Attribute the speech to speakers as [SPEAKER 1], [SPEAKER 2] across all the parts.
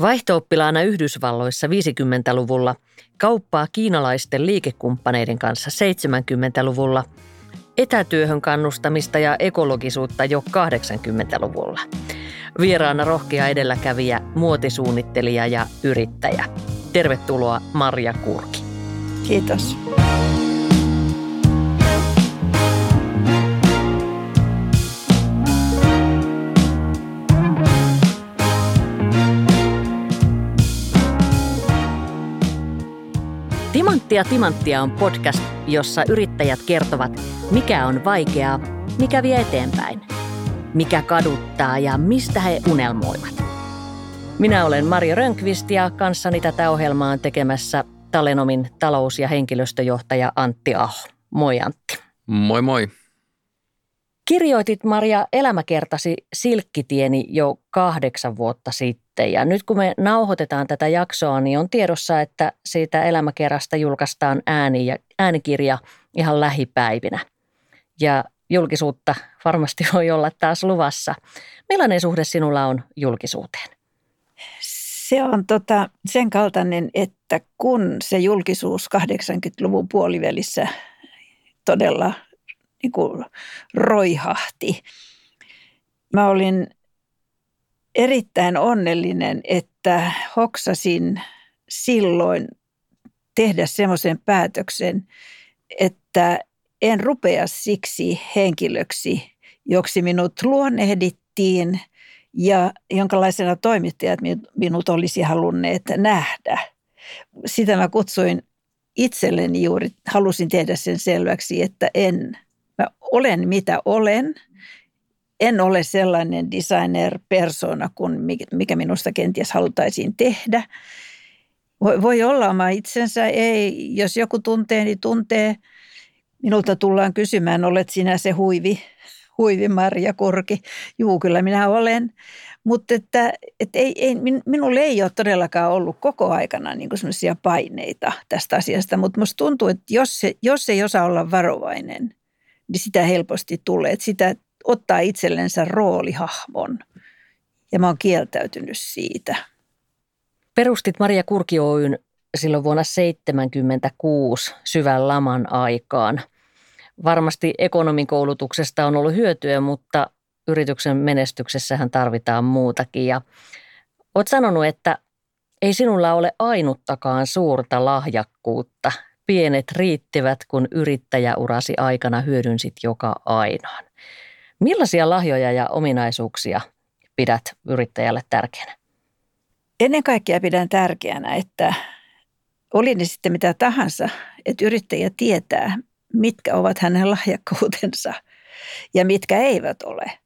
[SPEAKER 1] Vaihtooppilaana Yhdysvalloissa 50-luvulla, kauppaa kiinalaisten liikekumppaneiden kanssa 70-luvulla, etätyöhön kannustamista ja ekologisuutta jo 80-luvulla. Vieraana rohkea edelläkävijä, muotisuunnittelija ja yrittäjä. Tervetuloa Marja Kurki.
[SPEAKER 2] Kiitos.
[SPEAKER 1] Timanttia Timanttia on podcast, jossa yrittäjät kertovat, mikä on vaikeaa, mikä vie eteenpäin, mikä kaduttaa ja mistä he unelmoivat. Minä olen Mario Rönkvist ja kanssani tätä ohjelmaa on tekemässä Talenomin talous- ja henkilöstöjohtaja Antti Aho. Moi Antti.
[SPEAKER 3] Moi moi.
[SPEAKER 1] Kirjoitit Maria elämäkertasi Silkkitieni jo kahdeksan vuotta sitten ja nyt kun me nauhoitetaan tätä jaksoa, niin on tiedossa, että siitä elämäkerrasta julkaistaan ääni ja, äänikirja ihan lähipäivinä. Ja julkisuutta varmasti voi olla taas luvassa. Millainen suhde sinulla on julkisuuteen?
[SPEAKER 2] Se on tota, sen kaltainen, että kun se julkisuus 80-luvun puolivälissä todella niin kuin roihahti. Mä olin erittäin onnellinen, että hoksasin silloin tehdä semmoisen päätöksen, että en rupea siksi henkilöksi, joksi minut luonnehdittiin ja jonkalaisena toimittajat minut olisi halunneet nähdä. Sitä mä kutsuin itselleni juuri, halusin tehdä sen selväksi, että en Mä olen mitä olen. En ole sellainen designer-persona kuin mikä minusta kenties halutaisiin tehdä. Voi olla oma itsensä, ei. Jos joku tuntee, niin tuntee. Minulta tullaan kysymään, olet sinä se huivi, huivi Marja Kurki. Juu, kyllä minä olen. Mutta että, että ei, ei, minulle ei ole todellakaan ollut koko aikana niin sellaisia paineita tästä asiasta, mutta minusta tuntuu, että jos, jos ei osaa olla varovainen – niin sitä helposti tulee. Että sitä ottaa itsellensä roolihahmon ja mä oon kieltäytynyt siitä.
[SPEAKER 1] Perustit Maria Kurki Oyn silloin vuonna 1976 syvän laman aikaan. Varmasti ekonomin koulutuksesta on ollut hyötyä, mutta yrityksen menestyksessähän tarvitaan muutakin. Ja olet sanonut, että ei sinulla ole ainuttakaan suurta lahjakkuutta pienet riittivät, kun yrittäjäurasi aikana hyödynsit joka ainoan. Millaisia lahjoja ja ominaisuuksia pidät yrittäjälle tärkeänä?
[SPEAKER 2] Ennen kaikkea pidän tärkeänä, että oli ne sitten mitä tahansa, että yrittäjä tietää, mitkä ovat hänen lahjakkuutensa ja mitkä eivät ole.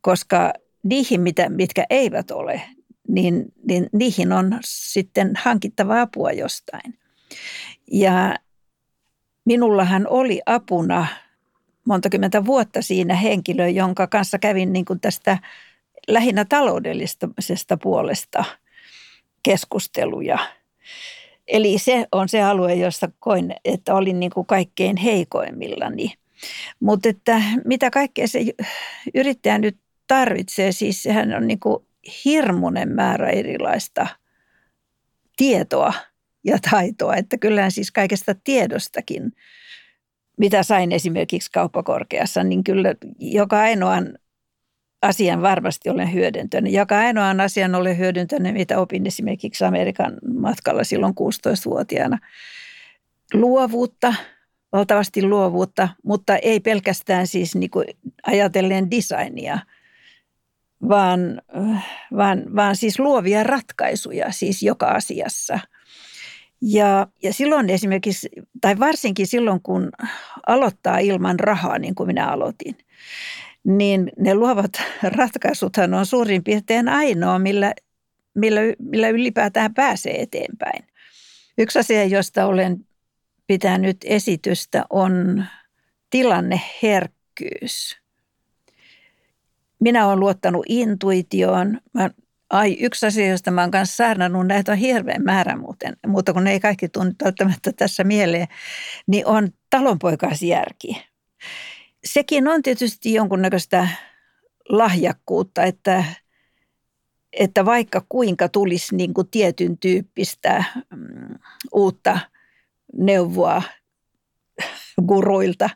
[SPEAKER 2] Koska niihin, mitä, mitkä eivät ole, niin, niin niihin on sitten hankittava apua jostain. Ja minullahan oli apuna monta kymmentä vuotta siinä henkilö, jonka kanssa kävin niin kuin tästä lähinnä taloudellisesta puolesta keskusteluja. Eli se on se alue, josta koin, että olin niin kuin kaikkein heikoimmillani. Mutta että mitä kaikkea se yrittäjä nyt tarvitsee, siis sehän on niin kuin hirmuinen määrä erilaista tietoa – ja taitoa. Että kyllähän siis kaikesta tiedostakin, mitä sain esimerkiksi kauppakorkeassa, niin kyllä joka ainoan asian varmasti olen hyödyntänyt. Joka ainoan asian olen hyödyntänyt, mitä opin esimerkiksi Amerikan matkalla silloin 16-vuotiaana. Luovuutta, valtavasti luovuutta, mutta ei pelkästään siis niin kuin ajatellen designia, vaan, vaan, vaan siis luovia ratkaisuja siis joka asiassa – ja, ja silloin esimerkiksi, tai varsinkin silloin, kun aloittaa ilman rahaa, niin kuin minä aloitin, niin ne luovat ratkaisuthan on suurin piirtein ainoa, millä, millä, millä ylipäätään pääsee eteenpäin. Yksi asia, josta olen pitänyt esitystä, on tilanneherkkyys. Minä olen luottanut intuitioon. Mä Ai, yksi asia, josta mä oon kanssa saarnannut, näitä on hirveän määrä muuten, mutta kun ne ei kaikki tunne välttämättä tässä mieleen, niin on talonpoikaisjärki. Sekin on tietysti jonkunnäköistä lahjakkuutta, että, että vaikka kuinka tulisi niin kuin tietyn tyyppistä mm, uutta neuvoa guruilta,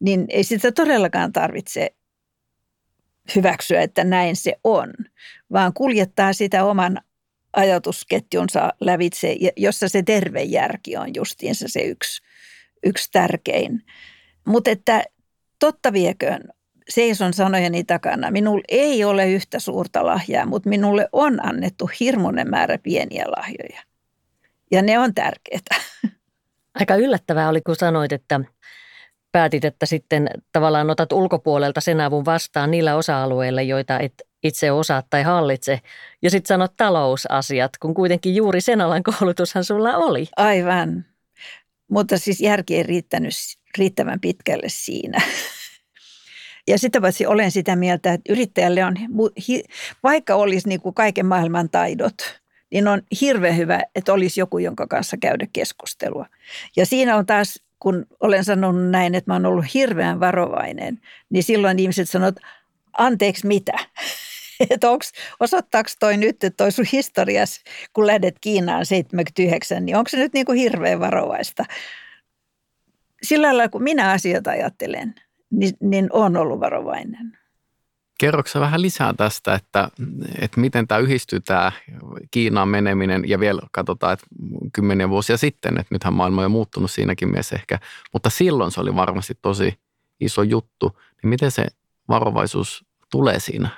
[SPEAKER 2] niin ei sitä todellakaan tarvitse hyväksyä, että näin se on, vaan kuljettaa sitä oman ajatusketjunsa lävitse, jossa se terve järki on justiinsa se yksi, yksi tärkein. Mutta että totta vieköön, seison sanojeni takana. Minulla ei ole yhtä suurta lahjaa, mutta minulle on annettu hirmuinen määrä pieniä lahjoja. Ja ne on tärkeitä.
[SPEAKER 1] Aika yllättävää oli, kun sanoit, että päätit, että sitten tavallaan otat ulkopuolelta sen avun vastaan niillä osa-alueilla, joita et itse osaa tai hallitse. Ja sitten sanot talousasiat, kun kuitenkin juuri sen alan koulutushan sulla oli.
[SPEAKER 2] Aivan. Mutta siis järki ei riittänyt riittävän pitkälle siinä. Ja sitä paitsi olen sitä mieltä, että yrittäjälle on, vaikka olisi niin kuin kaiken maailman taidot, niin on hirveän hyvä, että olisi joku, jonka kanssa käydä keskustelua. Ja siinä on taas, kun olen sanonut näin, että mä oon ollut hirveän varovainen, niin silloin ihmiset sanovat, anteeksi mitä? että onks, osoittaako toi nyt, että toi sun historias, kun lähdet Kiinaan 79, niin onko se nyt niin kuin hirveän varovaista? Sillä lailla, kun minä asiat ajattelen, niin, niin on ollut varovainen.
[SPEAKER 3] Kerroksä vähän lisää tästä, että, että miten tämä yhdistyy tämä Kiinaan meneminen ja vielä katsotaan, että kymmeniä vuosia sitten, että nythän maailma on jo muuttunut siinäkin mielessä ehkä, mutta silloin se oli varmasti tosi iso juttu. Niin miten se varovaisuus tulee siinä?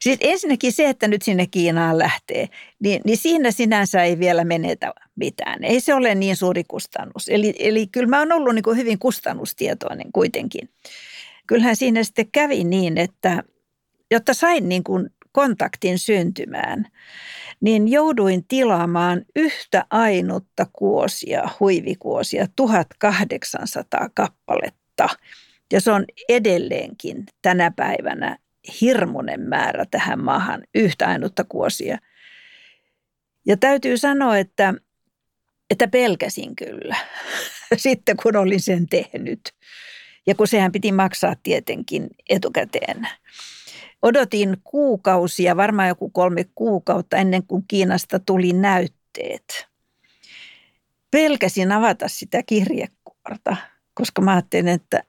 [SPEAKER 2] Siis ensinnäkin se, että nyt sinne Kiinaan lähtee, niin, niin siinä sinänsä ei vielä menetä mitään. Ei se ole niin suuri kustannus. Eli, eli kyllä mä oon ollut niin kuin hyvin kustannustietoinen kuitenkin. Kyllähän siinä sitten kävi niin, että jotta sain niin kuin kontaktin syntymään, niin jouduin tilaamaan yhtä ainutta kuosia, huivikuosia, 1800 kappaletta. Ja se on edelleenkin tänä päivänä hirmuinen määrä tähän maahan, yhtä ainutta kuosia. Ja täytyy sanoa, että, että pelkäsin kyllä sitten, kun olin sen tehnyt. Ja kun sehän piti maksaa tietenkin etukäteen. Odotin kuukausia, varmaan joku kolme kuukautta ennen kuin Kiinasta tuli näytteet. Pelkäsin avata sitä kirjekuorta, koska mä ajattelin, että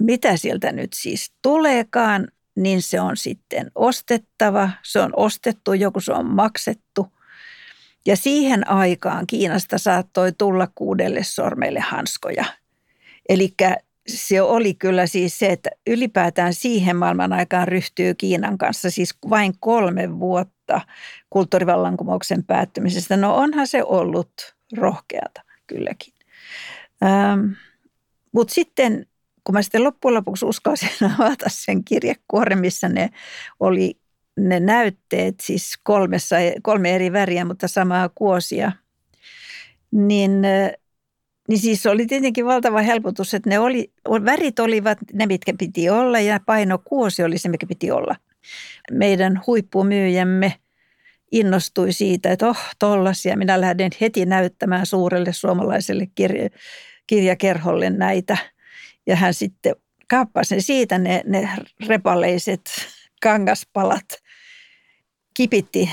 [SPEAKER 2] mitä sieltä nyt siis tuleekaan, niin se on sitten ostettava. Se on ostettu, joku se on maksettu. Ja siihen aikaan Kiinasta saattoi tulla kuudelle sormeille hanskoja. Eli se oli kyllä siis se, että ylipäätään siihen maailman aikaan ryhtyy Kiinan kanssa siis vain kolme vuotta kulttuurivallankumouksen päättymisestä. No onhan se ollut rohkeata kylläkin. Ähm, Mutta sitten kun mä sitten loppujen lopuksi uskalsin avata sen kirjekuoren, missä ne oli ne näytteet, siis kolmessa, kolme eri väriä, mutta samaa kuosia, niin, niin siis oli tietenkin valtava helpotus, että ne oli, värit olivat ne, mitkä piti olla ja paino kuosi oli se, mikä piti olla. Meidän huippumyyjämme innostui siitä, että oh, tollasia. Minä lähden heti näyttämään suurelle suomalaiselle kirja, kirjakerholle näitä – ja hän sitten kaappasi siitä ne, ne repaleiset kangaspalat, kipitti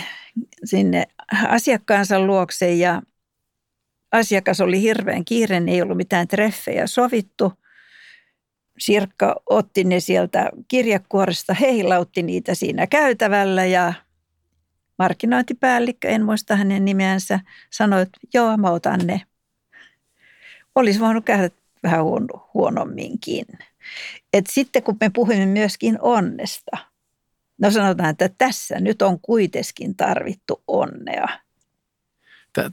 [SPEAKER 2] sinne asiakkaansa luokse ja asiakas oli hirveän kiireinen, ei ollut mitään treffejä sovittu. Sirkka otti ne sieltä kirjakuoresta, heilautti niitä siinä käytävällä ja markkinointipäällikkö, en muista hänen nimeänsä, sanoi, että joo, mä otan ne. Olisi voinut käydä vähän huono, huonomminkin. Et sitten kun me puhumme myöskin onnesta, no sanotaan, että tässä nyt on kuitenkin tarvittu onnea.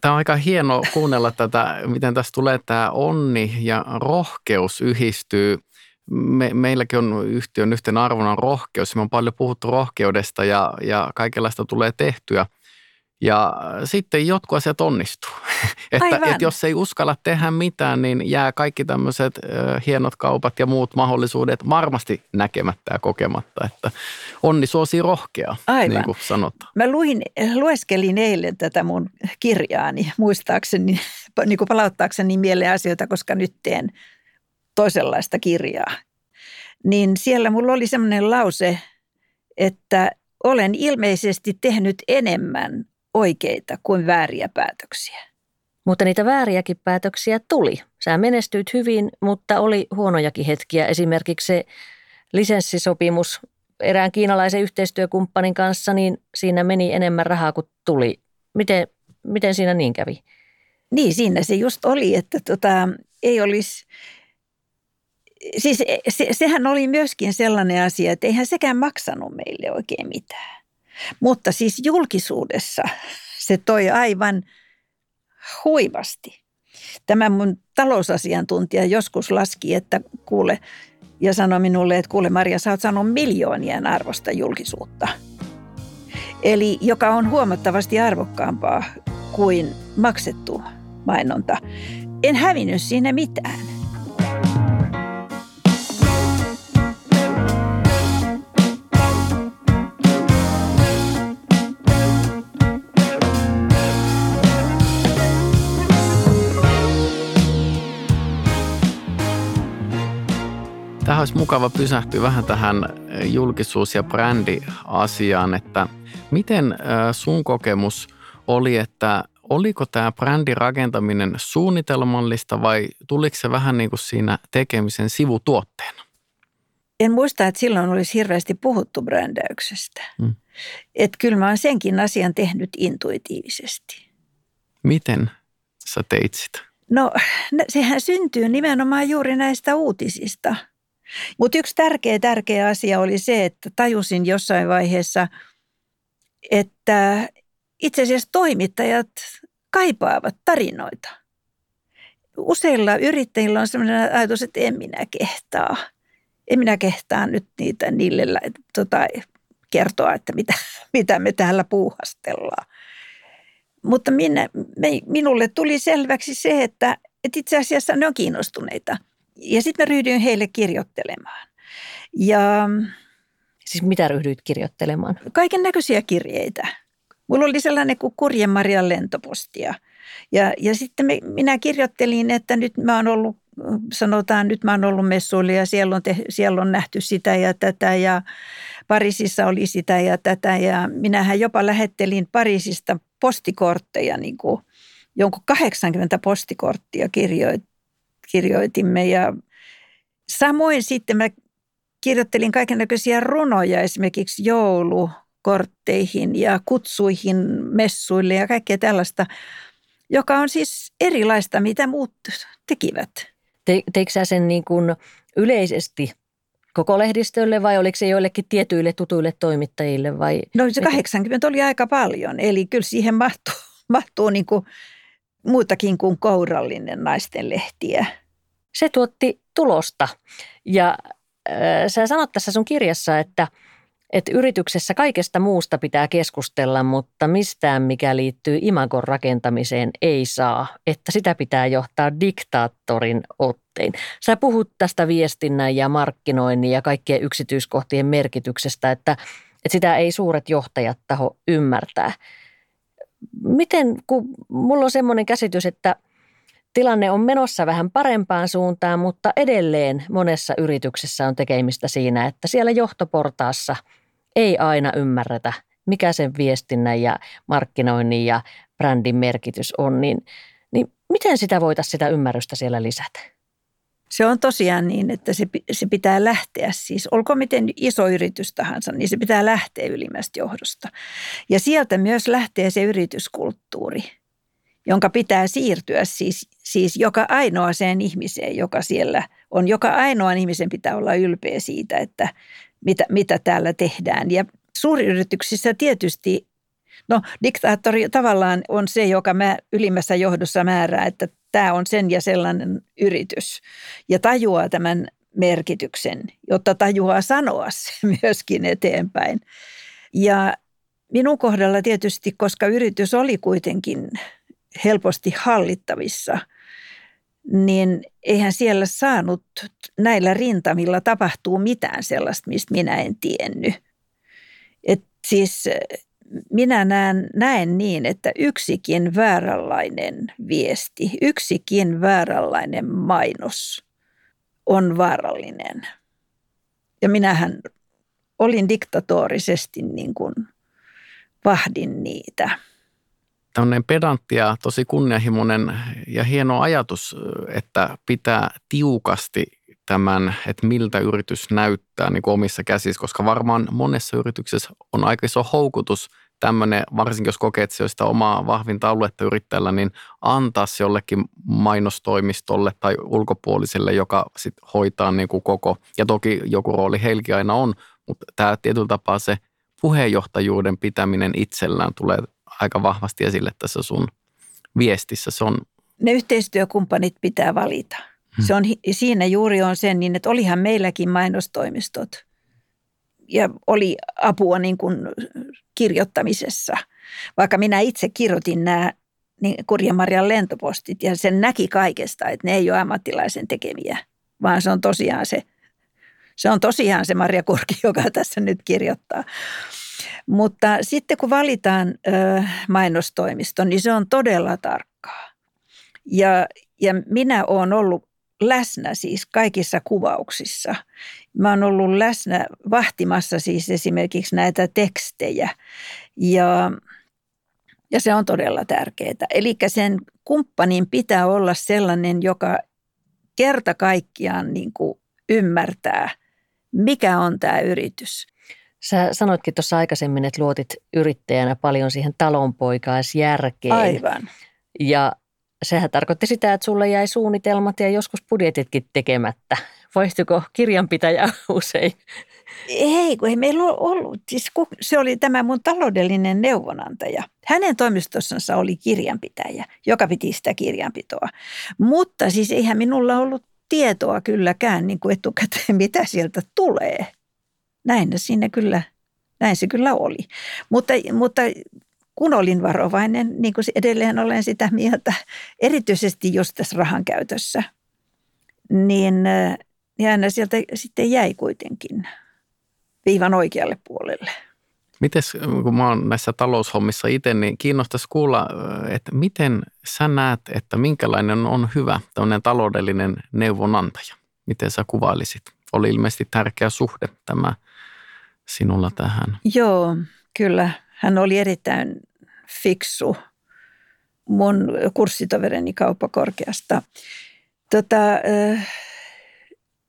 [SPEAKER 3] Tämä on aika hieno kuunnella tätä, miten tässä tulee tämä onni ja rohkeus yhdistyy. Me, meilläkin on yhtiön yhtenä arvona rohkeus. Me on paljon puhuttu rohkeudesta ja, ja kaikenlaista tulee tehtyä – ja sitten jotkut asiat onnistuu. että, että jos ei uskalla tehdä mitään, niin jää kaikki tämmöiset hienot kaupat ja muut mahdollisuudet varmasti näkemättä ja kokematta. Että onni suosii rohkea, Aivan. niin kuin sanotaan.
[SPEAKER 2] Mä luin, lueskelin eilen tätä mun kirjaani muistaakseni, niin kuin palauttaakseni mieleen asioita, koska nyt teen toisenlaista kirjaa. Niin siellä mulla oli semmoinen lause, että olen ilmeisesti tehnyt enemmän oikeita kuin vääriä päätöksiä.
[SPEAKER 1] Mutta niitä vääriäkin päätöksiä tuli. Sä menestyit hyvin, mutta oli huonojakin hetkiä. Esimerkiksi se lisenssisopimus erään kiinalaisen yhteistyökumppanin kanssa, niin siinä meni enemmän rahaa kuin tuli. Miten, miten siinä niin kävi?
[SPEAKER 2] Niin, siinä se just oli, että tota, ei olisi... Siis se, sehän oli myöskin sellainen asia, että eihän sekään maksanut meille oikein mitään. Mutta siis julkisuudessa se toi aivan huivasti. Tämä mun talousasiantuntija joskus laski, että kuule, ja sanoi minulle, että kuule Maria, sä oot saanut miljoonien arvosta julkisuutta. Eli joka on huomattavasti arvokkaampaa kuin maksettu mainonta. En hävinnyt siinä mitään.
[SPEAKER 3] Olisi mukava pysähtyä vähän tähän julkisuus- ja brändiasiaan, että miten sun kokemus oli, että oliko tämä brändin rakentaminen suunnitelmallista vai tuliko se vähän niin kuin siinä tekemisen sivutuotteena?
[SPEAKER 2] En muista, että silloin olisi hirveästi puhuttu brändäyksestä. Hmm. Että kyllä mä olen senkin asian tehnyt intuitiivisesti.
[SPEAKER 3] Miten sä teit sitä?
[SPEAKER 2] No sehän syntyy nimenomaan juuri näistä uutisista. Mutta yksi tärkeä, tärkeä asia oli se, että tajusin jossain vaiheessa, että itse asiassa toimittajat kaipaavat tarinoita. Useilla yrittäjillä on sellainen ajatus, että en minä kehtaa. En minä kehtaa nyt niitä niille tota, kertoa, että mitä, mitä me täällä puuhastellaan. Mutta minä, me, minulle tuli selväksi se, että, että itse asiassa ne on kiinnostuneita. Ja sitten mä ryhdyin heille kirjoittelemaan. Ja,
[SPEAKER 1] siis mitä ryhdyit kirjoittelemaan?
[SPEAKER 2] Kaiken näköisiä kirjeitä Mulla oli sellainen kuin Kurjen Marian lentopostia. Ja, ja sitten me, minä kirjoittelin, että nyt mä oon ollut, sanotaan nyt mä oon ollut messuilla ja siellä on, te, siellä on nähty sitä ja tätä ja Pariisissa oli sitä ja tätä. Ja minähän jopa lähettelin Pariisista postikortteja, niin kuin jonkun 80 postikorttia kirjoit, kirjoitimme ja samoin sitten mä kirjoittelin kaiken näköisiä runoja, esimerkiksi joulu, kortteihin ja kutsuihin messuille ja kaikkea tällaista, joka on siis erilaista, mitä muut tekivät.
[SPEAKER 1] Te, teikö sä sen niin kuin yleisesti koko lehdistölle vai oliko se joillekin tietyille tutuille toimittajille? Vai
[SPEAKER 2] no se 80 oli aika paljon, eli kyllä siihen mahtuu, mahtuu niin kuin muutakin kuin kourallinen naisten lehtiä.
[SPEAKER 1] Se tuotti tulosta ja äh, sä sanot tässä sun kirjassa, että – että yrityksessä kaikesta muusta pitää keskustella, mutta mistään mikä liittyy imagon rakentamiseen ei saa, että sitä pitää johtaa diktaattorin ottein. Sä puhut tästä viestinnän ja markkinoinnin ja kaikkien yksityiskohtien merkityksestä, että, että sitä ei suuret johtajat taho ymmärtää. Miten, kun mulla on semmoinen käsitys, että tilanne on menossa vähän parempaan suuntaan, mutta edelleen monessa yrityksessä on tekemistä siinä, että siellä johtoportaassa ei aina ymmärretä, mikä sen viestinnän ja markkinoinnin ja brändin merkitys on, niin, niin miten sitä voitaisiin sitä ymmärrystä siellä lisätä?
[SPEAKER 2] Se on tosiaan niin, että se, se pitää lähteä siis, olko miten iso yritys tahansa, niin se pitää lähteä ylimmästä johdosta. Ja sieltä myös lähtee se yrityskulttuuri jonka pitää siirtyä siis, siis joka ainoaseen ihmiseen, joka siellä on. Joka ainoan ihmisen pitää olla ylpeä siitä, että mitä, mitä täällä tehdään. Ja suuryrityksissä tietysti, no diktaattori tavallaan on se, joka mä, ylimmässä johdossa määrää, että tämä on sen ja sellainen yritys. Ja tajuaa tämän merkityksen, jotta tajuaa sanoa se myöskin eteenpäin. Ja minun kohdalla tietysti, koska yritys oli kuitenkin helposti hallittavissa, niin eihän siellä saanut näillä rintamilla tapahtuu mitään sellaista, mistä minä en tiennyt. Et siis minä näen, näen niin, että yksikin vääränlainen viesti, yksikin vääränlainen mainos on vaarallinen. Ja minähän olin diktatorisesti niin kuin vahdin niitä.
[SPEAKER 3] Tällainen pedantti ja tosi kunnianhimoinen ja hieno ajatus, että pitää tiukasti tämän, että miltä yritys näyttää niin kuin omissa käsissä, koska varmaan monessa yrityksessä on aika iso houkutus tämmöinen, varsinkin jos kokee, että se sitä omaa vahvinta aluetta yrittäjällä, niin antaa se jollekin mainostoimistolle tai ulkopuoliselle, joka sitten hoitaa niin kuin koko, ja toki joku rooli heilläkin aina on, mutta tämä tietyllä tapaa se puheenjohtajuuden pitäminen itsellään tulee aika vahvasti esille tässä sun viestissä. Se on...
[SPEAKER 2] Ne yhteistyökumppanit pitää valita. Se on, siinä juuri on sen niin, että olihan meilläkin mainostoimistot ja oli apua niin kuin kirjoittamisessa. Vaikka minä itse kirjoitin nämä niin Kurja-Marjan lentopostit ja sen näki kaikesta, että ne ei ole ammattilaisen tekemiä, vaan se on tosiaan se, se on tosiaan se Marja Kurki, joka tässä nyt kirjoittaa. Mutta sitten kun valitaan mainostoimisto, niin se on todella tarkkaa. Ja, ja minä olen ollut läsnä siis kaikissa kuvauksissa. Mä oon ollut läsnä vahtimassa siis esimerkiksi näitä tekstejä ja, ja se on todella tärkeää. Eli sen kumppanin pitää olla sellainen, joka kerta kaikkiaan niin kuin ymmärtää, mikä on tämä yritys.
[SPEAKER 1] Sä sanoitkin tuossa aikaisemmin, että luotit yrittäjänä paljon siihen talonpoikaisjärkeen.
[SPEAKER 2] Aivan.
[SPEAKER 1] Ja sehän tarkoitti sitä, että sulle jäi suunnitelmat ja joskus budjetitkin tekemättä. Vaihtuiko kirjanpitäjä usein?
[SPEAKER 2] Ei, kun ei meillä ollut. Siis se oli tämä mun taloudellinen neuvonantaja. Hänen toimistossansa oli kirjanpitäjä, joka piti sitä kirjanpitoa. Mutta siis eihän minulla ollut tietoa kylläkään niin kuin etukäteen, mitä sieltä tulee. Näin siinä kyllä, näin se kyllä oli. Mutta, mutta kun olin varovainen, niin kuin edelleen olen sitä mieltä, erityisesti just tässä rahan käytössä, niin, niin aina sieltä sitten jäi kuitenkin viivan oikealle puolelle.
[SPEAKER 3] Mites, kun mä oon näissä taloushommissa itse, niin kiinnostaisi kuulla, että miten sä näet, että minkälainen on hyvä tämmöinen taloudellinen neuvonantaja? Miten sä kuvailisit? Oli ilmeisesti tärkeä suhde tämä sinulla tähän.
[SPEAKER 2] Joo, kyllä hän oli erittäin fiksu mun kurssitoverini kauppakorkeasta. Tota,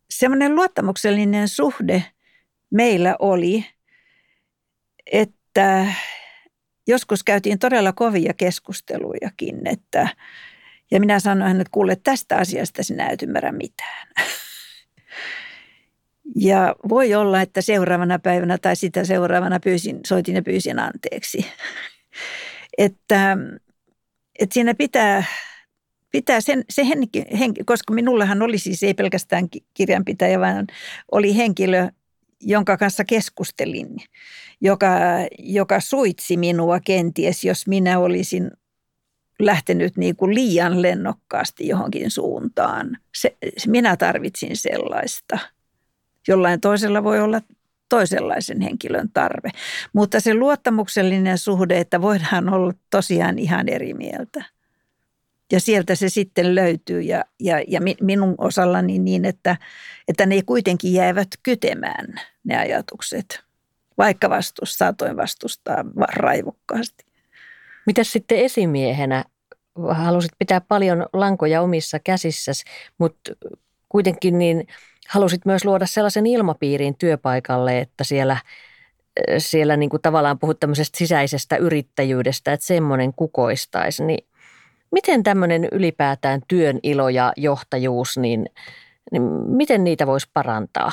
[SPEAKER 2] semmoinen luottamuksellinen suhde meillä oli, että joskus käytiin todella kovia keskustelujakin, että, ja minä sanoin, että kuule tästä asiasta sinä et ymmärrä mitään. Ja voi olla, että seuraavana päivänä tai sitä seuraavana pyysin, soitin ja pyysin anteeksi. että, että siinä pitää, pitää sen, se henki, henki, koska minullahan oli siis ei pelkästään kirjanpitäjä, vaan oli henkilö, jonka kanssa keskustelin, joka, joka suitsi minua kenties, jos minä olisin lähtenyt niin kuin liian lennokkaasti johonkin suuntaan. Se, minä tarvitsin sellaista – Jollain toisella voi olla toisenlaisen henkilön tarve. Mutta se luottamuksellinen suhde, että voidaan olla tosiaan ihan eri mieltä. Ja sieltä se sitten löytyy ja, ja, ja minun osallani niin, että, että ne kuitenkin jäävät kytemään ne ajatukset, vaikka vastus, saatoin vastustaa raivokkaasti.
[SPEAKER 1] Mitä sitten esimiehenä? Halusit pitää paljon lankoja omissa käsissäsi, mutta kuitenkin niin – halusit myös luoda sellaisen ilmapiirin työpaikalle, että siellä, siellä niin kuin tavallaan puhut tämmöisestä sisäisestä yrittäjyydestä, että semmoinen kukoistaisi. Niin miten tämmöinen ylipäätään työn ilo ja johtajuus, niin, niin miten niitä voisi parantaa?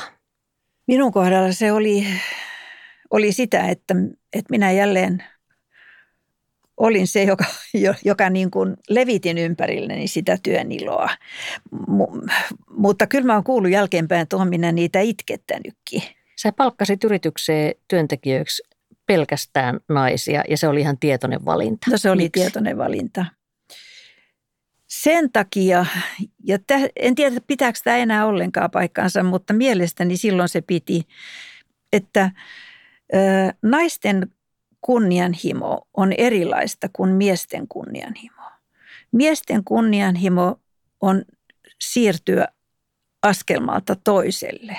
[SPEAKER 2] Minun kohdalla se oli, oli sitä, että, että minä jälleen olin se, joka, joka niin kuin levitin ympärilleni sitä työn iloa. M- mutta kyllä mä oon kuullut jälkeenpäin, että minä niitä itkettänytkin.
[SPEAKER 1] Sä palkkasit yritykseen työntekijöiksi pelkästään naisia ja se oli ihan tietoinen valinta.
[SPEAKER 2] No se oli Miksi? tietoinen valinta. Sen takia, ja täh, en tiedä pitääkö tämä enää ollenkaan paikkaansa, mutta mielestäni silloin se piti, että ö, naisten kunnianhimo on erilaista kuin miesten kunnianhimo. Miesten kunnianhimo on siirtyä askelmalta toiselle.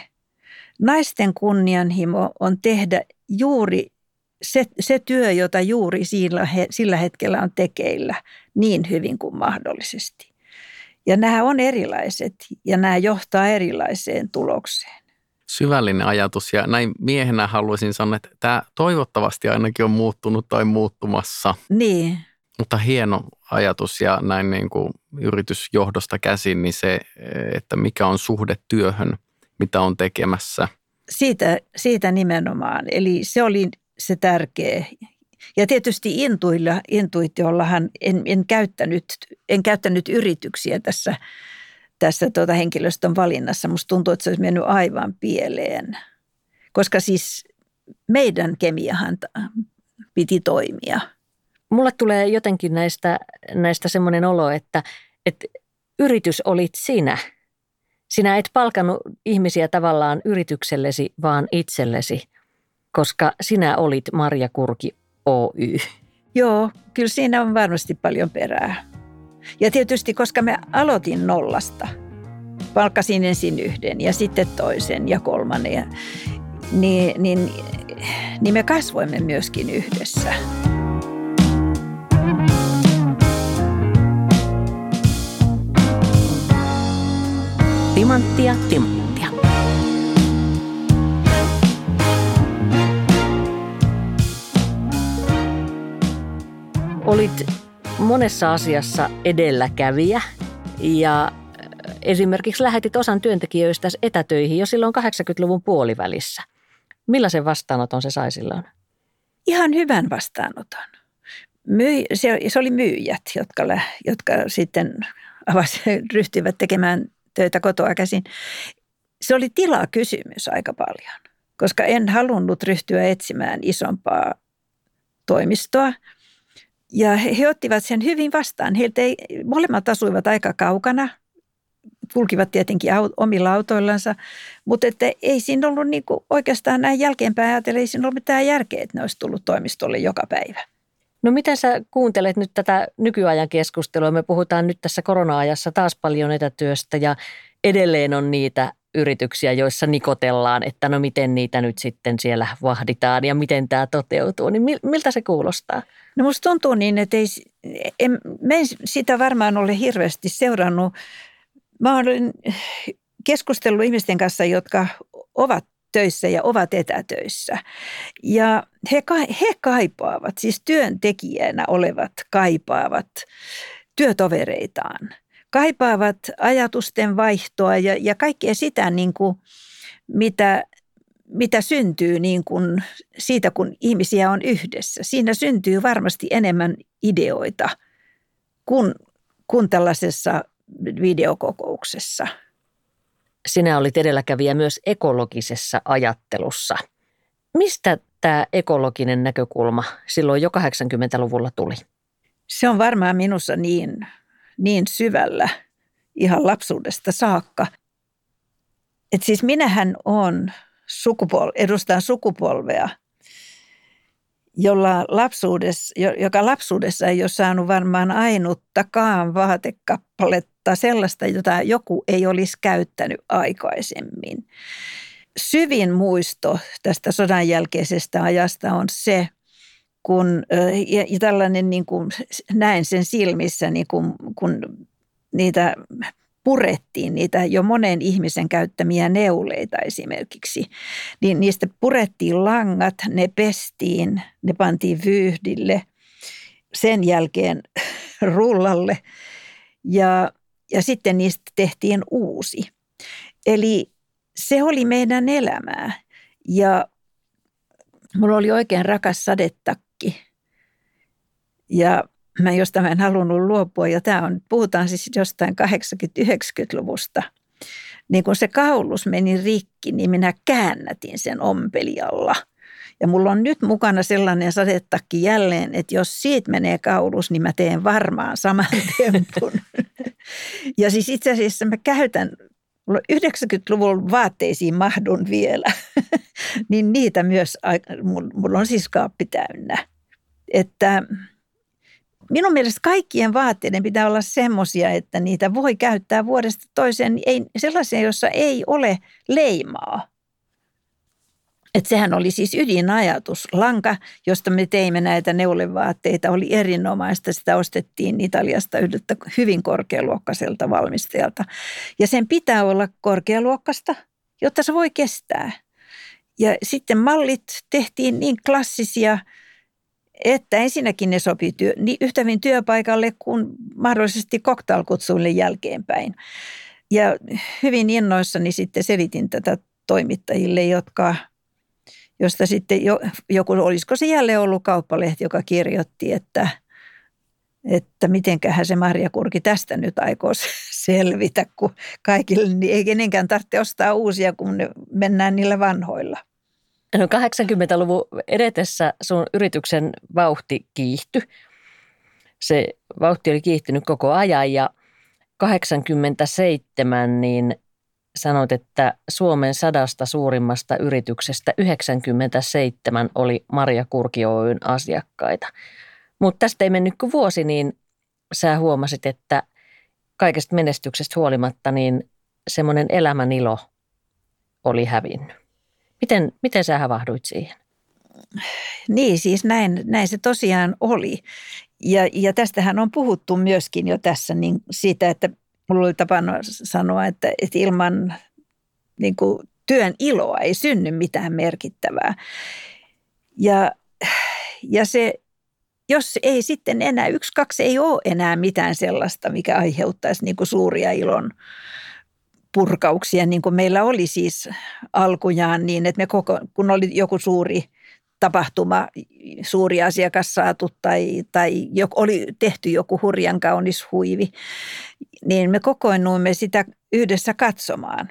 [SPEAKER 2] Naisten kunnianhimo on tehdä juuri se, se työ, jota juuri sillä, sillä hetkellä on tekeillä niin hyvin kuin mahdollisesti. Ja nämä on erilaiset ja nämä johtaa erilaiseen tulokseen.
[SPEAKER 3] Syvällinen ajatus ja näin miehenä haluaisin sanoa, että tämä toivottavasti ainakin on muuttunut tai muuttumassa.
[SPEAKER 2] Niin.
[SPEAKER 3] Mutta hieno ajatus ja näin niin kuin yritysjohdosta käsin, niin se, että mikä on suhde työhön, mitä on tekemässä.
[SPEAKER 2] Siitä, siitä nimenomaan. Eli se oli se tärkeä. Ja tietysti intuilla, intuitiollahan en, en, käyttänyt, en käyttänyt yrityksiä tässä, tässä tuota henkilöstön valinnassa. Musta tuntuu, että se olisi mennyt aivan pieleen. Koska siis meidän kemiahan piti toimia.
[SPEAKER 1] Mulle tulee jotenkin näistä, näistä semmoinen olo, että, että yritys olit sinä. Sinä et palkannut ihmisiä tavallaan yrityksellesi, vaan itsellesi – koska sinä olit Marja Kurki Oy.
[SPEAKER 2] Joo, kyllä siinä on varmasti paljon perää. Ja tietysti, koska me aloitin nollasta, palkkasin ensin yhden ja sitten toisen ja kolmannen, niin, niin, niin me kasvoimme myöskin yhdessä.
[SPEAKER 1] Timanttia, Timanttia. Olit monessa asiassa edelläkävijä ja esimerkiksi lähetit osan työntekijöistä etätöihin jo silloin 80-luvun puolivälissä. Millaisen vastaanoton se sai silloin?
[SPEAKER 2] Ihan hyvän vastaanoton. Myy, se, se oli myyjät, jotka, jotka sitten avasi, ryhtyivät tekemään töitä kotoa käsin. Se oli tilakysymys aika paljon, koska en halunnut ryhtyä etsimään isompaa toimistoa – ja he, he ottivat sen hyvin vastaan. Heiltä ei, molemmat asuivat aika kaukana, kulkivat tietenkin omilla autoillansa, mutta että ei siinä ollut niin kuin oikeastaan näin jälkeenpäin ajatella, ei siinä ollut mitään järkeä, että ne olisi tullut toimistolle joka päivä.
[SPEAKER 1] No miten sä kuuntelet nyt tätä nykyajan keskustelua? Me puhutaan nyt tässä korona-ajassa taas paljon etätyöstä ja edelleen on niitä yrityksiä, joissa nikotellaan, että no miten niitä nyt sitten siellä vahditaan ja miten tämä toteutuu. Niin miltä se kuulostaa?
[SPEAKER 2] No musta tuntuu niin, että ei, en, mä en sitä varmaan ole hirveästi seurannut. Mä olen keskustellut ihmisten kanssa, jotka ovat töissä ja ovat etätöissä. Ja he, he kaipaavat, siis työntekijänä olevat kaipaavat työtovereitaan. Kaipaavat ajatusten vaihtoa ja, ja kaikkea sitä, niin kuin, mitä mitä syntyy niin kuin siitä, kun ihmisiä on yhdessä. Siinä syntyy varmasti enemmän ideoita kuin, kuin tällaisessa videokokouksessa.
[SPEAKER 1] Sinä olit edelläkävijä myös ekologisessa ajattelussa. Mistä tämä ekologinen näkökulma silloin jo 80-luvulla tuli?
[SPEAKER 2] Se on varmaan minussa niin, niin syvällä ihan lapsuudesta saakka. Et siis minähän on sukupol- edustan sukupolvea, jolla lapsuudessa, joka lapsuudessa ei ole saanut varmaan ainuttakaan vaatekappaletta, sellaista, jota joku ei olisi käyttänyt aikaisemmin. Syvin muisto tästä sodan jälkeisestä ajasta on se, kun ja, ja tällainen niin kuin, näen sen silmissä, niin kuin, kun niitä purettiin niitä jo monen ihmisen käyttämiä neuleita esimerkiksi, niin niistä purettiin langat, ne pestiin, ne pantiin vyyhdille, sen jälkeen rullalle ja, ja sitten niistä tehtiin uusi. Eli se oli meidän elämää ja mulla oli oikein rakas sadetakki ja mä josta mä en halunnut luopua, ja tämä on, puhutaan siis jostain 80-90-luvusta, niin kun se kaulus meni rikki, niin minä käännätin sen ompelijalla. Ja mulla on nyt mukana sellainen sadetakki jälleen, että jos siitä menee kaulus, niin mä teen varmaan saman tempun. ja siis itse asiassa mä käytän, mulla 90-luvun vaatteisiin mahdun vielä, niin niitä myös, mulla on siis kaappi täynnä. Että minun mielestä kaikkien vaatteiden pitää olla semmoisia, että niitä voi käyttää vuodesta toiseen. Ei, sellaisia, joissa ei ole leimaa. Että sehän oli siis ydinajatus. Lanka, josta me teimme näitä neulevaatteita, oli erinomaista. Sitä ostettiin Italiasta yhdeltä hyvin korkealuokkaiselta valmistajalta. Ja sen pitää olla korkealuokkasta, jotta se voi kestää. Ja sitten mallit tehtiin niin klassisia, että ensinnäkin ne sopii työ, niin yhtä hyvin työpaikalle kuin mahdollisesti koktailkutsuille jälkeenpäin. Ja hyvin innoissani sitten selitin tätä toimittajille, jotka, josta sitten jo, joku, olisiko se jälleen ollut kauppalehti, joka kirjoitti, että, että mitenköhän se Marja Kurki tästä nyt aikoo selvitä, kun kaikille niin ei kenenkään tarvitse ostaa uusia, kun ne mennään niillä vanhoilla.
[SPEAKER 1] No 80-luvun edetessä sun yrityksen vauhti kiihtyi. Se vauhti oli kiihtynyt koko ajan ja 87 niin sanoit, että Suomen sadasta suurimmasta yrityksestä 97 oli Maria Kurki Oyn asiakkaita. Mutta tästä ei mennyt kuin vuosi, niin sä huomasit, että kaikesta menestyksestä huolimatta niin semmoinen elämän ilo oli hävinnyt. Miten, miten sä havahduit siihen?
[SPEAKER 2] Niin, siis näin, näin se tosiaan oli. Ja, ja tästähän on puhuttu myöskin jo tässä niin siitä, että mulla oli tapana sanoa, että, että ilman niin kuin, työn iloa ei synny mitään merkittävää. Ja, ja se, jos ei sitten enää, yksi, kaksi ei ole enää mitään sellaista, mikä aiheuttaisi niin kuin suuria ilon purkauksia, niin kuin meillä oli siis alkujaan niin, että me koko, kun oli joku suuri tapahtuma, suuri asiakas saatu tai, tai oli tehty joku hurjan kaunis huivi, niin me kokoinnuimme sitä yhdessä katsomaan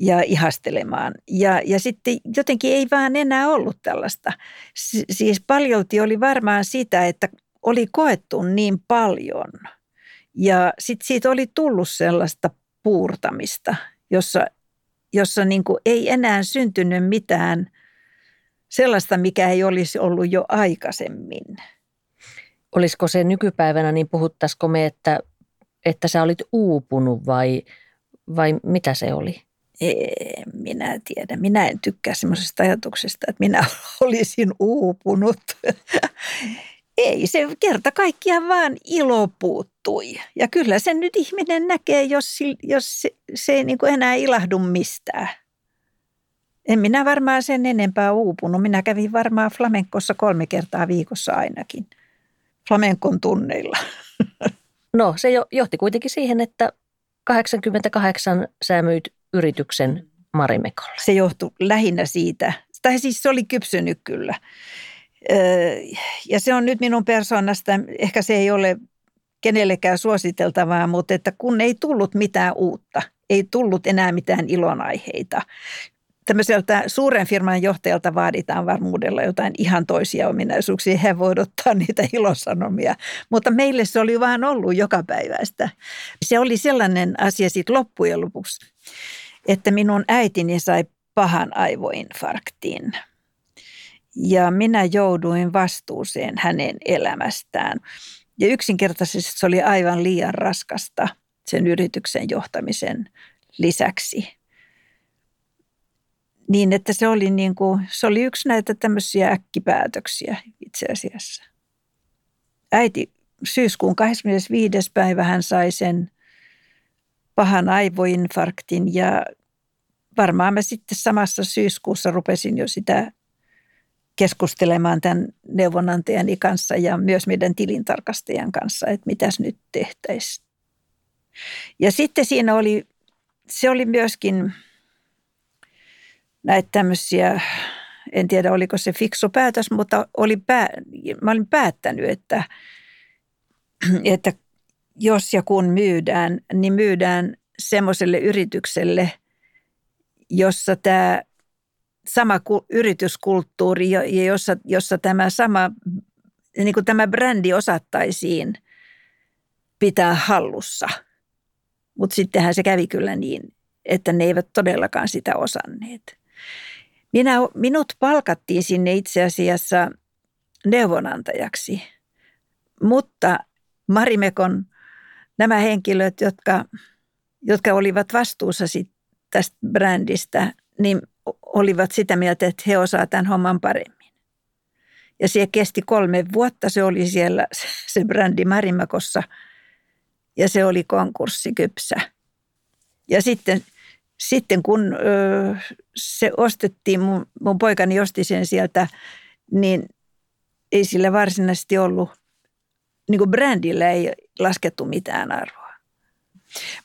[SPEAKER 2] ja ihastelemaan. Ja, ja sitten jotenkin ei vaan enää ollut tällaista. Siis paljolti oli varmaan sitä, että oli koettu niin paljon ja sitten siitä oli tullut sellaista puurtamista, jossa, jossa niin kuin ei enää syntynyt mitään sellaista, mikä ei olisi ollut jo aikaisemmin.
[SPEAKER 1] Olisiko se nykypäivänä, niin puhuttaisiko me, että, että sä olit uupunut vai, vai mitä se oli?
[SPEAKER 2] Ei, minä tiedän. Minä en tykkää semmoisesta ajatuksesta, että minä olisin uupunut. Ei, se kerta kaikkiaan vaan ilo puuttui. Ja kyllä sen nyt ihminen näkee, jos, jos se, se ei niin kuin enää ilahdu mistään. En minä varmaan sen enempää uupunut. Minä kävin varmaan flamenkossa kolme kertaa viikossa ainakin. Flamenkon tunneilla.
[SPEAKER 1] No, se johti kuitenkin siihen, että 88 sä myit yrityksen Marimekolle.
[SPEAKER 2] Se johtui lähinnä siitä, tai siis se oli kypsynyt kyllä ja se on nyt minun persoonasta, ehkä se ei ole kenellekään suositeltavaa, mutta että kun ei tullut mitään uutta, ei tullut enää mitään ilonaiheita. Tämmöiseltä suuren firman johtajalta vaaditaan varmuudella jotain ihan toisia ominaisuuksia. He voivat ottaa niitä ilosanomia, mutta meille se oli vaan ollut joka päivästä. Se oli sellainen asia sitten loppujen lopuksi, että minun äitini sai pahan aivoinfarktiin – ja minä jouduin vastuuseen hänen elämästään. Ja yksinkertaisesti se oli aivan liian raskasta sen yrityksen johtamisen lisäksi. Niin, että se oli, niin kuin, se oli yksi näitä tämmöisiä äkkipäätöksiä itse asiassa. Äiti syyskuun 25. päivä hän sai sen pahan aivoinfarktin ja varmaan mä sitten samassa syyskuussa rupesin jo sitä keskustelemaan tämän neuvonantajani kanssa ja myös meidän tilintarkastajan kanssa, että mitäs nyt tehtäisiin. Ja sitten siinä oli, se oli myöskin näitä tämmöisiä, en tiedä oliko se fiksu päätös, mutta oli pää, mä olin päättänyt, että, että jos ja kun myydään, niin myydään semmoiselle yritykselle, jossa tämä sama yrityskulttuuri, ja jossa, jossa tämä sama niin kuin tämä brändi osattaisiin pitää hallussa. Mutta sittenhän se kävi kyllä niin, että ne eivät todellakaan sitä osanneet. Minä, minut palkattiin sinne itse asiassa neuvonantajaksi, mutta Marimekon nämä henkilöt, jotka, jotka olivat vastuussa sit tästä brändistä, niin olivat sitä mieltä, että he osaavat tämän homman paremmin. Ja se kesti kolme vuotta. Se oli siellä se brändi Marimakossa ja se oli konkurssikypsä. Ja sitten, sitten kun ö, se ostettiin, mun, mun poikani osti sen sieltä, niin ei sillä varsinaisesti ollut, niin kuin brändillä ei laskettu mitään arvoa.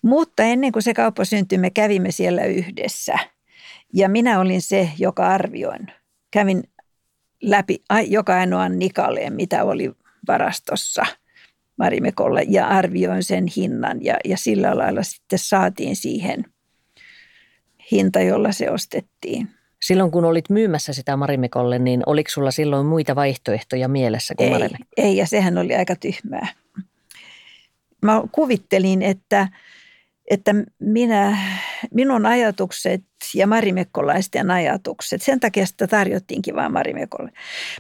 [SPEAKER 2] Mutta ennen kuin se kauppa syntyi, me kävimme siellä yhdessä. Ja minä olin se, joka arvioin. Kävin läpi joka ainoan nikaleen, mitä oli varastossa Marimekolle ja arvioin sen hinnan. Ja, ja sillä lailla sitten saatiin siihen hinta, jolla se ostettiin.
[SPEAKER 1] Silloin kun olit myymässä sitä Marimekolle, niin oliko sulla silloin muita vaihtoehtoja mielessä kuin
[SPEAKER 2] ei, ei, ja sehän oli aika tyhmää. Mä kuvittelin, että, että minä, minun ajatukset ja marimekkolaisten ajatukset, sen takia sitä tarjottiinkin vain Marimekolle.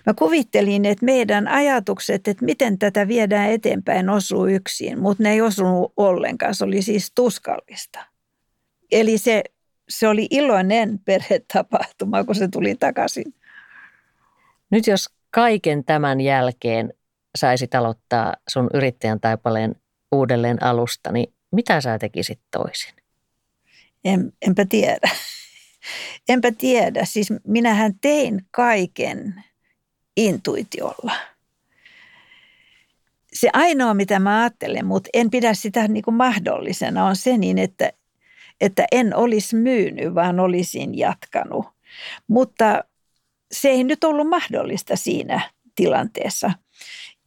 [SPEAKER 2] Mä kuvittelin, että meidän ajatukset, että miten tätä viedään eteenpäin, osuu yksin, mutta ne ei osunut ollenkaan. Se oli siis tuskallista. Eli se se oli iloinen perhetapahtuma, kun se tuli takaisin.
[SPEAKER 1] Nyt jos kaiken tämän jälkeen saisi aloittaa sun yrittäjän taipaleen uudelleen alusta, niin mitä sä tekisit toisin?
[SPEAKER 2] En, enpä tiedä. Enpä tiedä. Siis minähän tein kaiken intuitiolla. Se ainoa, mitä mä ajattelen, mutta en pidä sitä niin kuin mahdollisena, on se niin, että että en olisi myynyt, vaan olisin jatkanut. Mutta se ei nyt ollut mahdollista siinä tilanteessa.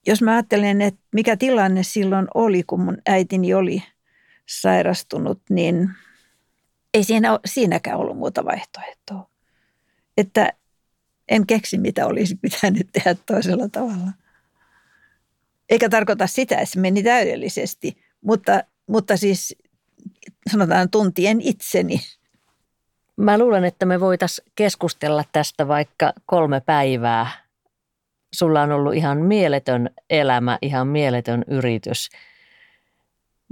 [SPEAKER 2] Jos mä ajattelen, että mikä tilanne silloin oli, kun mun äitini oli sairastunut, niin ei siinä, siinäkään ollut muuta vaihtoehtoa. Että en keksi, mitä olisi pitänyt tehdä toisella tavalla. Eikä tarkoita sitä, että se meni täydellisesti, mutta, mutta siis sanotaan tuntien itseni.
[SPEAKER 1] Mä luulen, että me voitaisiin keskustella tästä vaikka kolme päivää. Sulla on ollut ihan mieletön elämä, ihan mieletön yritys.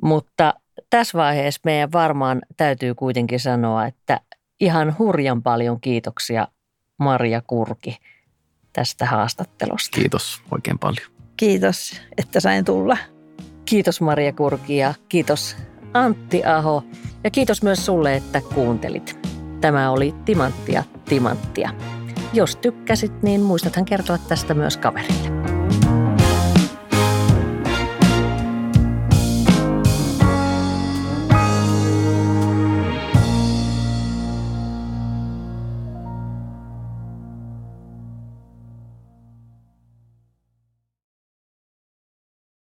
[SPEAKER 1] Mutta tässä vaiheessa meidän varmaan täytyy kuitenkin sanoa, että ihan hurjan paljon kiitoksia Maria Kurki tästä haastattelusta.
[SPEAKER 3] Kiitos oikein paljon.
[SPEAKER 2] Kiitos, että sain tulla.
[SPEAKER 1] Kiitos Maria Kurki ja kiitos Antti Aho ja kiitos myös sulle, että kuuntelit. Tämä oli Timanttia Timanttia. Jos tykkäsit, niin muistathan kertoa tästä myös kaverille.